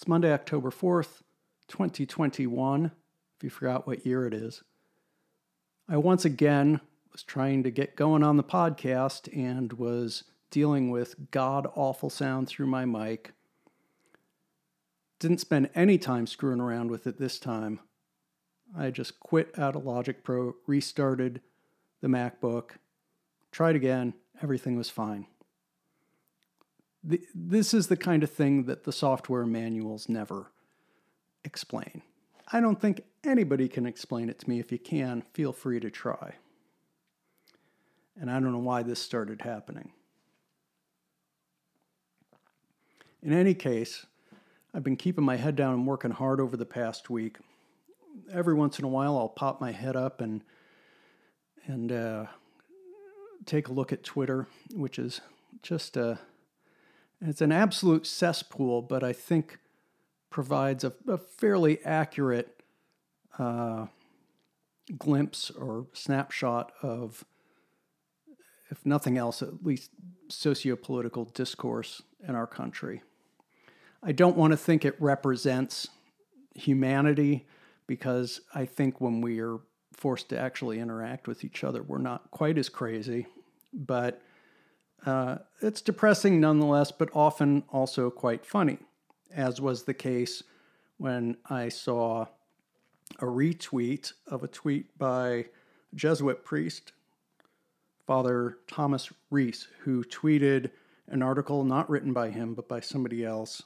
It's Monday, October 4th, 2021, if you forgot what year it is. I once again was trying to get going on the podcast and was dealing with god awful sound through my mic. Didn't spend any time screwing around with it this time. I just quit out of Logic Pro, restarted the MacBook, tried again, everything was fine the, this is the kind of thing that the software manuals never explain. I don't think anybody can explain it to me. If you can, feel free to try. And I don't know why this started happening. In any case, I've been keeping my head down and working hard over the past week. Every once in a while, I'll pop my head up and and uh, take a look at Twitter, which is just a it's an absolute cesspool, but I think provides a, a fairly accurate uh, glimpse or snapshot of, if nothing else, at least sociopolitical discourse in our country. I don't want to think it represents humanity because I think when we are forced to actually interact with each other, we're not quite as crazy. But uh, it's depressing nonetheless, but often also quite funny, as was the case when I saw a retweet of a tweet by Jesuit priest, Father Thomas Reese, who tweeted an article not written by him but by somebody else,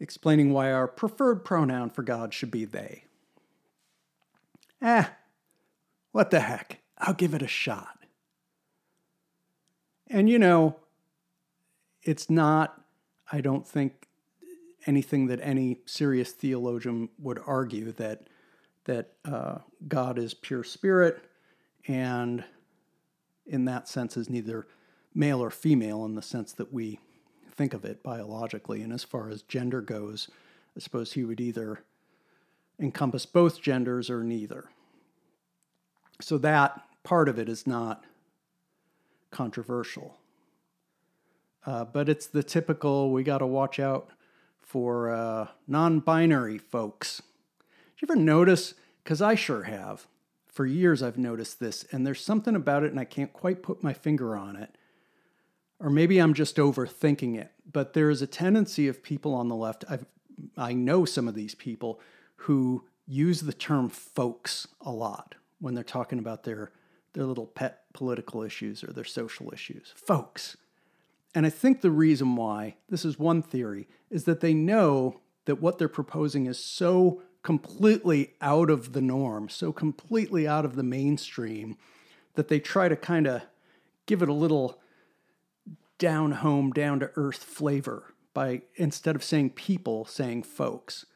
explaining why our preferred pronoun for God should be they. Eh, what the heck? I'll give it a shot. And you know, it's not, I don't think, anything that any serious theologian would argue that that uh, God is pure spirit, and in that sense is neither male or female in the sense that we think of it biologically. And as far as gender goes, I suppose he would either encompass both genders or neither. So that part of it is not controversial. Uh, but it's the typical we got to watch out for uh, non binary folks. Did you ever notice? Because I sure have. For years, I've noticed this, and there's something about it, and I can't quite put my finger on it. Or maybe I'm just overthinking it. But there is a tendency of people on the left, I've, I know some of these people who use the term folks a lot when they're talking about their their little pet political issues or their social issues. Folks. And I think the reason why, this is one theory, is that they know that what they're proposing is so completely out of the norm, so completely out of the mainstream, that they try to kind of give it a little down home, down to earth flavor by instead of saying people, saying folks.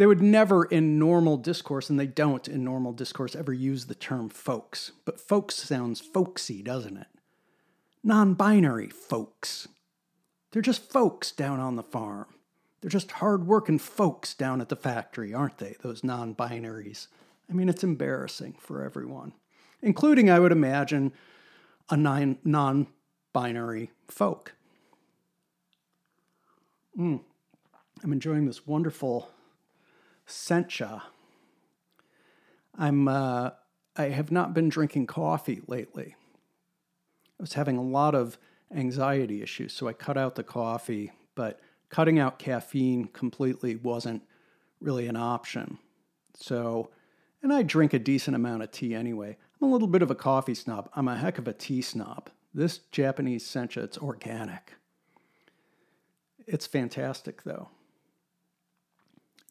They would never in normal discourse, and they don't in normal discourse, ever use the term folks. But folks sounds folksy, doesn't it? Non binary folks. They're just folks down on the farm. They're just hard-working folks down at the factory, aren't they? Those non binaries. I mean, it's embarrassing for everyone, including, I would imagine, a non binary folk. Mm. I'm enjoying this wonderful sencha. I'm uh, I have not been drinking coffee lately. I was having a lot of anxiety issues, so I cut out the coffee, but cutting out caffeine completely wasn't really an option. So, and I drink a decent amount of tea anyway. I'm a little bit of a coffee snob. I'm a heck of a tea snob. This Japanese sencha, it's organic. It's fantastic though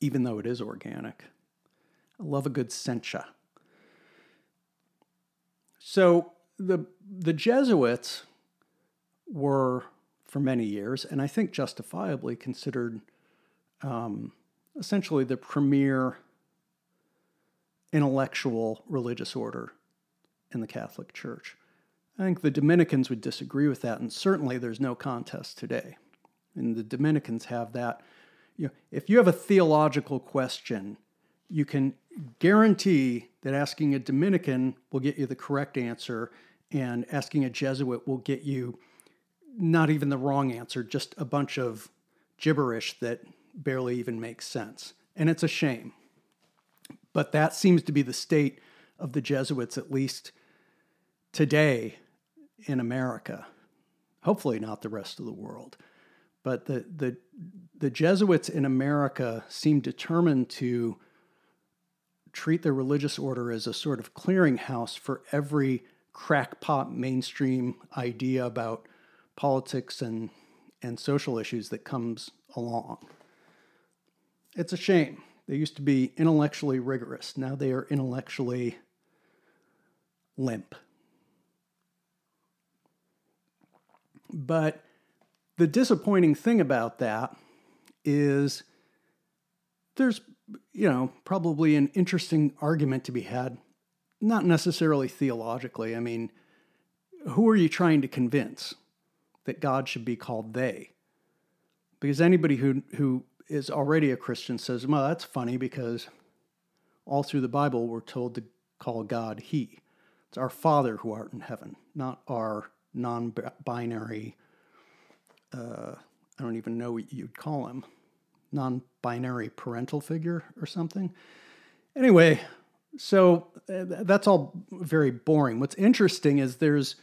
even though it is organic. I love a good sencha. So the the Jesuits were for many years, and I think justifiably considered um, essentially the premier intellectual religious order in the Catholic Church. I think the Dominicans would disagree with that, and certainly there's no contest today. And the Dominicans have that you know, if you have a theological question, you can guarantee that asking a Dominican will get you the correct answer, and asking a Jesuit will get you not even the wrong answer, just a bunch of gibberish that barely even makes sense. And it's a shame. But that seems to be the state of the Jesuits, at least today in America. Hopefully, not the rest of the world. But the, the, the Jesuits in America seem determined to treat their religious order as a sort of clearinghouse for every crackpot mainstream idea about politics and, and social issues that comes along. It's a shame. They used to be intellectually rigorous. Now they are intellectually limp. But the disappointing thing about that is there's, you know, probably an interesting argument to be had, not necessarily theologically. I mean, who are you trying to convince that God should be called they? Because anybody who, who is already a Christian says, well, that's funny because all through the Bible we're told to call God He. It's our Father who art in heaven, not our non binary, uh, I don't even know what you'd call him, non binary parental figure or something. Anyway, so uh, that's all very boring. What's interesting is there's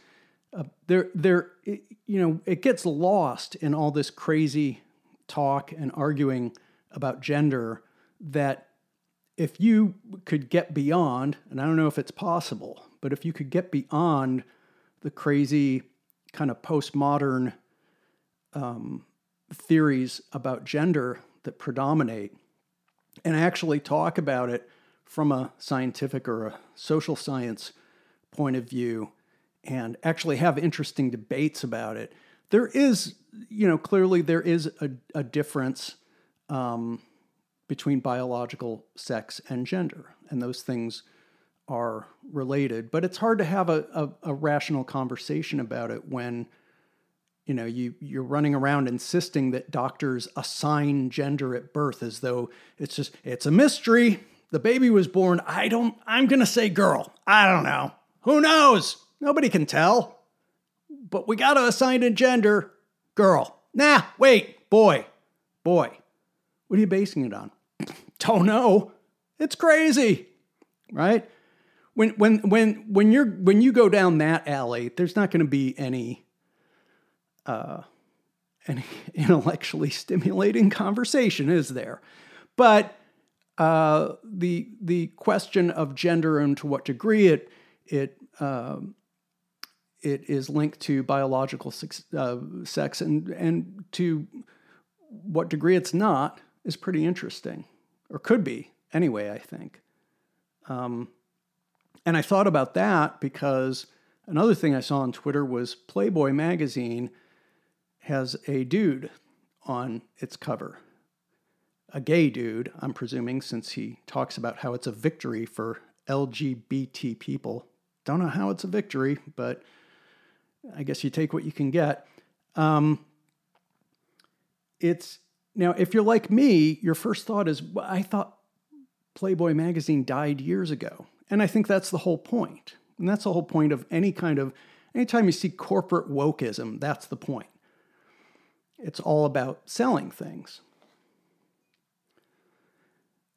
uh, there there it, you know it gets lost in all this crazy talk and arguing about gender that if you could get beyond and I don't know if it's possible but if you could get beyond the crazy kind of postmodern um, theories about gender that predominate and actually talk about it from a scientific or a social science point of view and actually have interesting debates about it. There is, you know, clearly there is a, a difference um, between biological sex and gender, and those things are related. But it's hard to have a, a, a rational conversation about it when you know you you're running around insisting that doctors assign gender at birth as though it's just it's a mystery. The baby was born. I don't i'm going to say girl. I don't know. Who knows? Nobody can tell. But we got to assign a gender. Girl. Nah wait. Boy. Boy. What are you basing it on? Don't know. It's crazy. Right? When when when when you're when you go down that alley there's not going to be any uh, an intellectually stimulating conversation, is there? But uh, the the question of gender and to what degree it it um, it is linked to biological sex, uh, sex and and to what degree it's not is pretty interesting, or could be anyway. I think. Um, and I thought about that because another thing I saw on Twitter was Playboy magazine has a dude on its cover. A gay dude, I'm presuming, since he talks about how it's a victory for LGBT people. Don't know how it's a victory, but I guess you take what you can get. Um, it's now, if you're like me, your first thought is, well, I thought Playboy magazine died years ago. And I think that's the whole point. And that's the whole point of any kind of, anytime you see corporate wokeism, that's the point. It's all about selling things.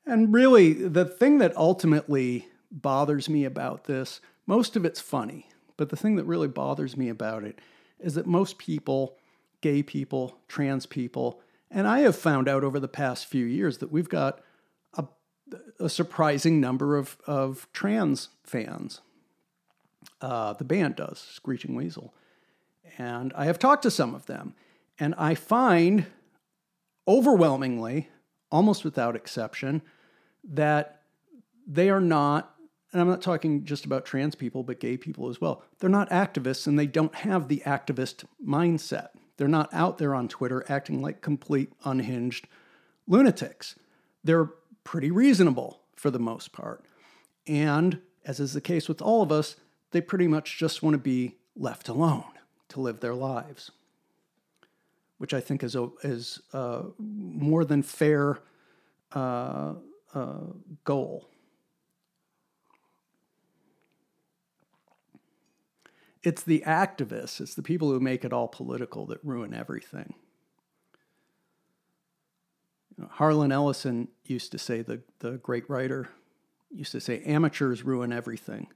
And really, the thing that ultimately bothers me about this, most of it's funny, but the thing that really bothers me about it is that most people, gay people, trans people, and I have found out over the past few years that we've got a, a surprising number of, of trans fans. Uh, the band does, Screeching Weasel. And I have talked to some of them. And I find overwhelmingly, almost without exception, that they are not, and I'm not talking just about trans people, but gay people as well, they're not activists and they don't have the activist mindset. They're not out there on Twitter acting like complete unhinged lunatics. They're pretty reasonable for the most part. And as is the case with all of us, they pretty much just want to be left alone to live their lives which I think is a is a more than fair uh, uh, goal. It's the activists, it's the people who make it all political that ruin everything. Harlan Ellison used to say, the, the great writer, used to say, amateurs ruin everything,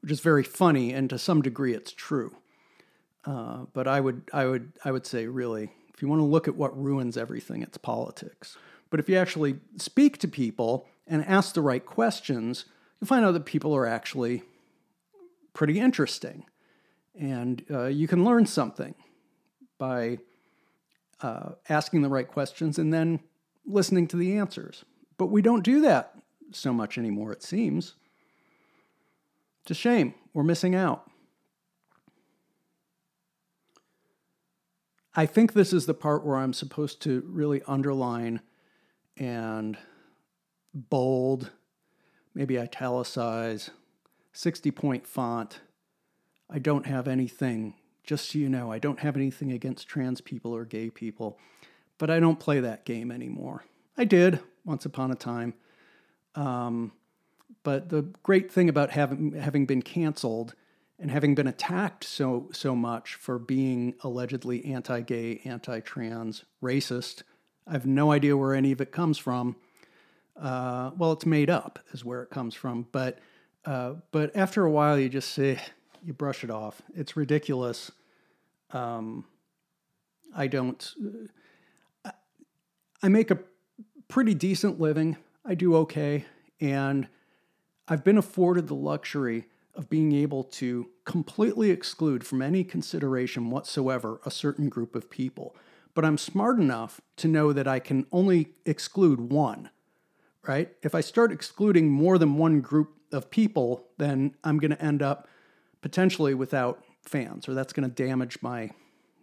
which is very funny, and to some degree it's true. Uh, but I would, I, would, I would say, really, if you want to look at what ruins everything, it's politics. But if you actually speak to people and ask the right questions, you'll find out that people are actually pretty interesting. And uh, you can learn something by uh, asking the right questions and then listening to the answers. But we don't do that so much anymore, it seems. It's a shame. We're missing out. I think this is the part where I'm supposed to really underline and bold, maybe italicize, 60 point font. I don't have anything, just so you know, I don't have anything against trans people or gay people, but I don't play that game anymore. I did once upon a time. Um, but the great thing about having, having been canceled and having been attacked so, so much for being allegedly anti gay, anti trans, racist, I have no idea where any of it comes from. Uh, well, it's made up, is where it comes from. But uh, but after a while, you just say you brush it off. It's ridiculous. Um, I don't. Uh, I make a pretty decent living. I do okay, and I've been afforded the luxury of being able to completely exclude from any consideration whatsoever a certain group of people. But I'm smart enough to know that I can only exclude one, right? If I start excluding more than one group of people, then I'm going to end up potentially without fans, or that's going to damage my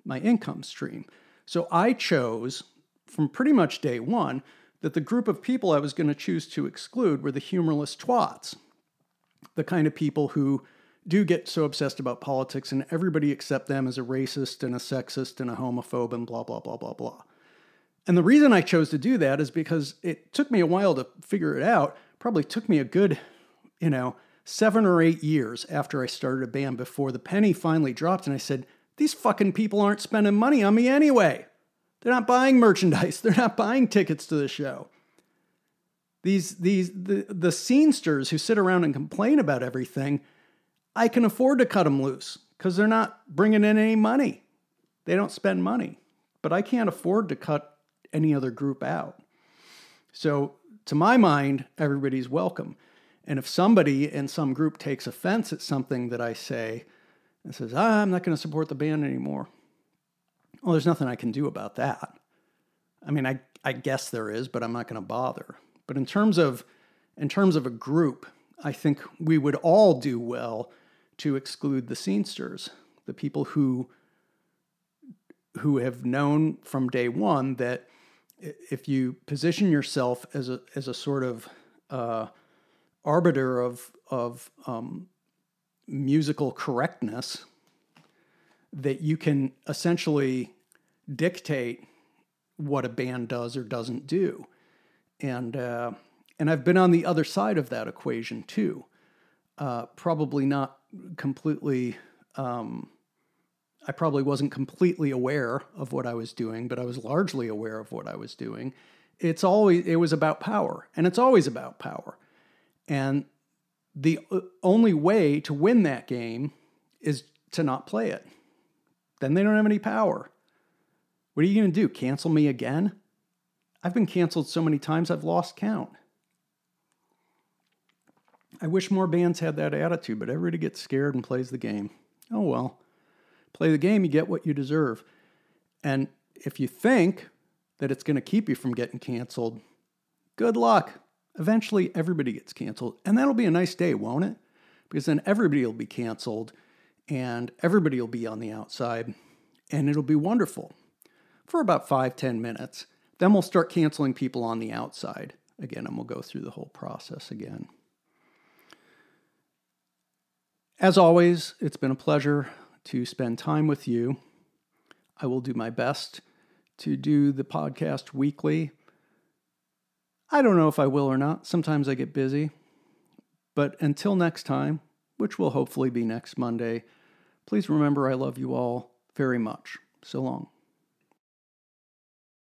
my income stream. So I chose from pretty much day one that the group of people I was going to choose to exclude were the humorless twats, the kind of people who do get so obsessed about politics and everybody accept them as a racist and a sexist and a homophobe and blah blah blah blah blah. And the reason I chose to do that is because it took me a while to figure it out. Probably took me a good, you know, seven or eight years after I started a band before the penny finally dropped and I said, these fucking people aren't spending money on me anyway. They're not buying merchandise. They're not buying tickets to the show. These these the the scenesters who sit around and complain about everything, I can afford to cut them loose because they're not bringing in any money. They don't spend money, but I can't afford to cut any other group out. So to my mind, everybody's welcome. And if somebody in some group takes offense at something that I say and says, ah, I'm not going to support the band anymore, well, there's nothing I can do about that. I mean, I, I guess there is, but I'm not going to bother. But in terms of in terms of a group, I think we would all do well to exclude the scenesters, the people who who have known from day one that if you position yourself as a as a sort of uh, arbiter of of um, musical correctness, that you can essentially dictate what a band does or doesn't do and uh, and I've been on the other side of that equation too. Uh, probably not completely. Um, I probably wasn't completely aware of what I was doing, but I was largely aware of what I was doing. It's always it was about power, and it's always about power. And the uh, only way to win that game is to not play it. Then they don't have any power. What are you going to do? Cancel me again? I've been canceled so many times I've lost count. I wish more bands had that attitude, but everybody gets scared and plays the game. Oh well. Play the game, you get what you deserve. And if you think that it's going to keep you from getting canceled, good luck. Eventually, everybody gets canceled. And that'll be a nice day, won't it? Because then everybody will be canceled and everybody will be on the outside and it'll be wonderful for about five, ten minutes. Then we'll start canceling people on the outside again, and we'll go through the whole process again. As always, it's been a pleasure to spend time with you. I will do my best to do the podcast weekly. I don't know if I will or not. Sometimes I get busy. But until next time, which will hopefully be next Monday, please remember I love you all very much. So long.